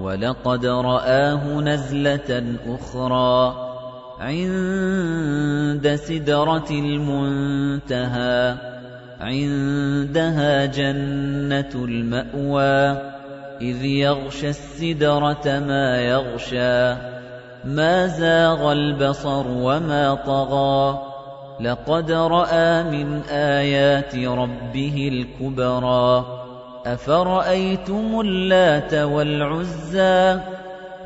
وَلَقَدْ رَآهُ نَزْلَةً أُخْرَىٰ عِندَ سِدْرَةِ الْمُنتَهَىٰ عِندَهَا جَنَّةُ الْمَأْوَىٰ إِذْ يَغْشَى السِّدْرَةَ مَا يَغْشَىٰ مَا زَاغَ الْبَصَرُ وَمَا طَغَىٰ. لَقَدْ رَأَىٰ مِنْ آيَاتِ رَبِّهِ الْكُبْرَىٰ. أَفَرَأَيْتُمُ اللَّاتَ وَالْعُزَّىٰ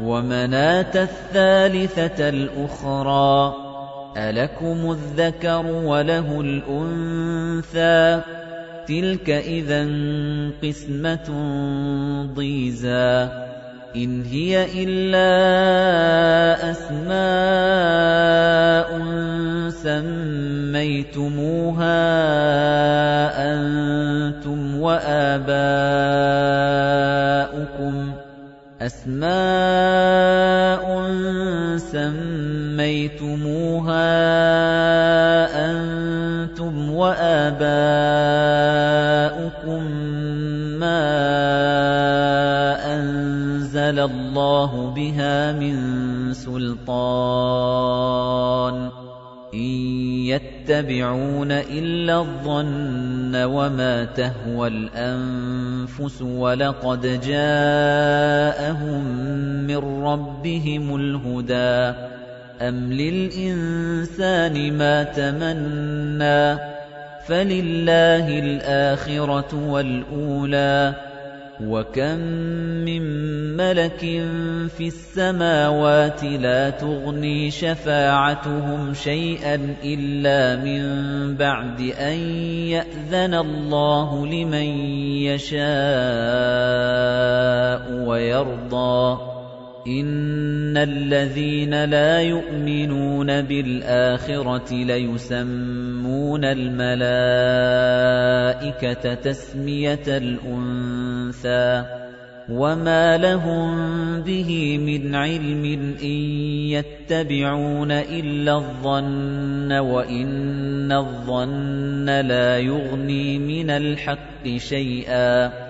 وَمَنَاةَ الثَّالِثَةَ الْأُخْرَىٰ أَلَكُمُ الذَّكَرُ وَلَهُ الْأُنثَىٰ تِلْكَ إِذًا قِسْمَةٌ ضِيزَىٰ إِنْ هِيَ إِلَّا أَسْمَاءٌ سَمَّيْتُمُوهَا سَمَّيْتُمُوهَا أَنتُمْ وَآبَاؤُكُم مَّا أَنزَلَ اللَّهُ بِهَا مِن سُلْطَانٍ إِن يَتَّبِعُونَ إِلَّا الظَّنَّ وَمَا تَهْوَى الْأَنفُسُ وَلَقَدْ جَاءَهُم مِّن رَّبِّهِمُ الْهُدَىٰ. أَمْ لِلْإِنسَانِ مَا تَمَنَّىٰ؟ فَلِلَّهِ الْآخِرَةُ وَالْأُولَىٰ. وَكَم مِّن مَّلَكٍ فِي السَّمَاوَاتِ لَا تُغْنِي شَفَاعَتُهُمْ شَيْئًا إِلَّا مِن بَعْدِ أَن يَأْذَنَ اللَّهُ لِمَن يَشَاءُ وَيَرْضَىٰ. إِنَّ الَّذِينَ لَا يُؤْمِنُونَ بِالْآخِرَةِ لَيُسَمُّونَ الْمَلَائِكَةَ تَسْمِيَةَ الْأُنثَىٰ وَمَا لَهُم بِهِ مِنْ عِلْمٍ إِن يَتَّبِعُونَ إِلَّا الظَّنَّ وَإِنَّ الظَّنَّ لَا يُغْنِي مِنَ الْحَقِّ شَيْئًا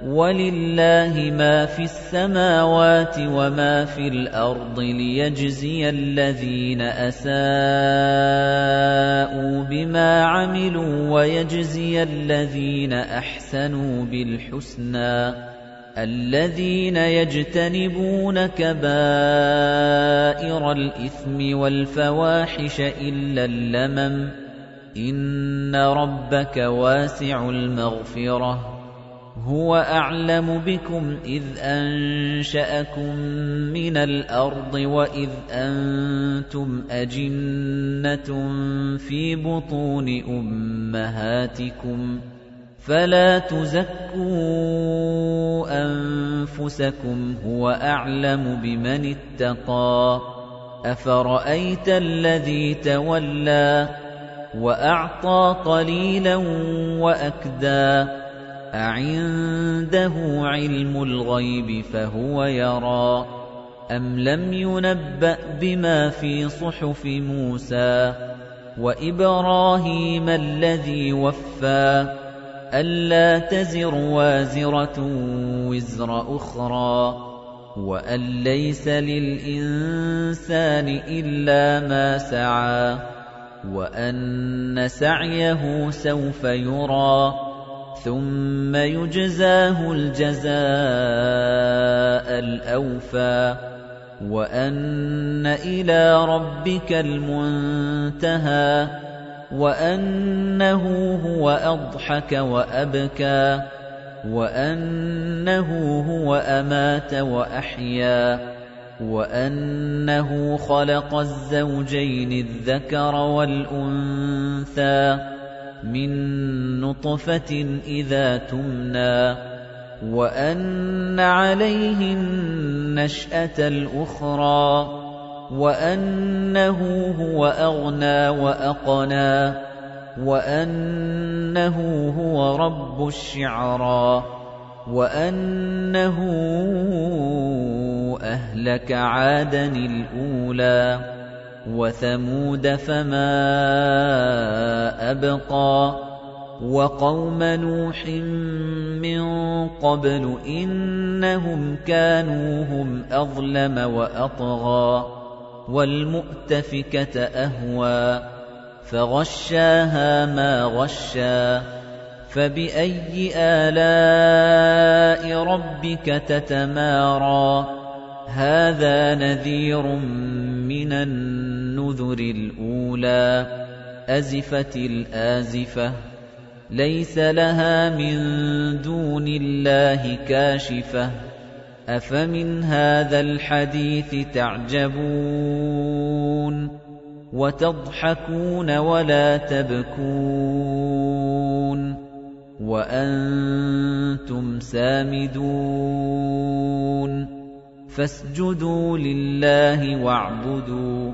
وَلِلَّهِ مَا فِي السَّمَاوَاتِ وَمَا فِي الْأَرْضِ لِيَجْزِيَ الَّذِينَ أَسَاءُوا بِمَا عَمِلُوا وَيَجْزِيَ الَّذِينَ أَحْسَنُوا بِالْحُسْنَى الَّذِينَ يَجْتَنِبُونَ كَبَائِرَ الْإِثْمِ وَالْفَوَاحِشَ إِلَّا اللَّمَمَ ۚ إِنَّ رَبَّكَ وَاسِعُ الْمَغْفِرَةِ هُوَ أَعْلَمُ بِكُمْ إِذْ أَنشَأَكُم مِّنَ الْأَرْضِ وَإِذْ أَنتُمْ أَجِنَّةٌ فِي بُطُونِ أُمَّهَاتِكُمْ ۖ فَلَا تُزَكُّوا أَنفُسَكُمْ هُوَ أَعْلَمُ بِمَنِ اتَّقَىٰ أَفَرَأَيْتَ الَّذِي تَوَلَّىٰ وَأَعْطَىٰ قَلِيلًا وَأَكْدَىٰ أَعِندَهُ عِلْمُ الْغَيْبِ فَهُوَ يَرَىٰ أَمْ لَمْ يُنَبَّأْ بِمَا فِي صُحُفِ مُوسَىٰ وَإِبْرَاهِيمَ الَّذِي وَفَّى أَلَّا تَزِرُ وَازِرَةٌ وِزْرَ أُخْرَى وَأَن لَّيْسَ لِلْإِنسَانِ إِلَّا مَا سَعَىٰ وَأَنَّ سَعْيَهُ سَوْفَ يُرَىٰ ثُمَّ يُجْزَاهُ الْجَزَاءَ الْأَوْفَىٰ وَأَنَّ إِلَىٰ رَبِّكَ الْمُنتَهَىٰ وَأَنَّهُ هُوَ أَضْحَكَ وَأَبْكَىٰ وَأَنَّهُ هُوَ أَمَاتَ وَأَحْيَا وَأَنَّهُ خَلَقَ الزَّوْجَيْنِ الذَّكَرَ وَالْأُنثَىٰ مِن نُّطْفَةٍ إِذَا تُمْنَىٰ وَأَنَّ عَلَيْهِ النَّشْأَةَ الْأُخْرَىٰ وَأَنَّهُ هُوَ أَغْنَىٰ وَأَقْنَىٰ وَأَنَّهُ هُوَ رَبُّ الشِّعْرَىٰ وَأَنَّهُ أَهْلَكَ عَادًا الْأُولَىٰ. وَثَمُودَ فَمَا أَبْقَىٰ وَقَوْمَ نُوحٍ مِّن قَبْلُ إِنَّهُمْ كَانُوا هُمْ أَظْلَمَ وَأَطْغَىٰ وَالْمُؤْتَفِكَةَ أَهْوَىٰ فَغَشَّاهَا مَا غَشَّىٰ فَبِأَيِّ آلَاءِ رَبِّكَ تَتَمَارَىٰ هَٰذَا نَذِيرٌ مِّنَ النُّذُرِ الْأُولَىٰ أَزِفَتِ الْآزِفَةُ. لَيْسَ لَهَا مِن دُونِ اللَّهِ كَاشِفَةٌ. أَفَمِنْ هَٰذَا الْحَدِيثِ تَعْجَبُونَ؟ وَتَضْحَكُونَ وَلَا تَبْكُونَ؟ وَأَنتُمْ سَامِدُونَ. فَاسْجُدُوا لِلَّهِ وَاعْبُدُوا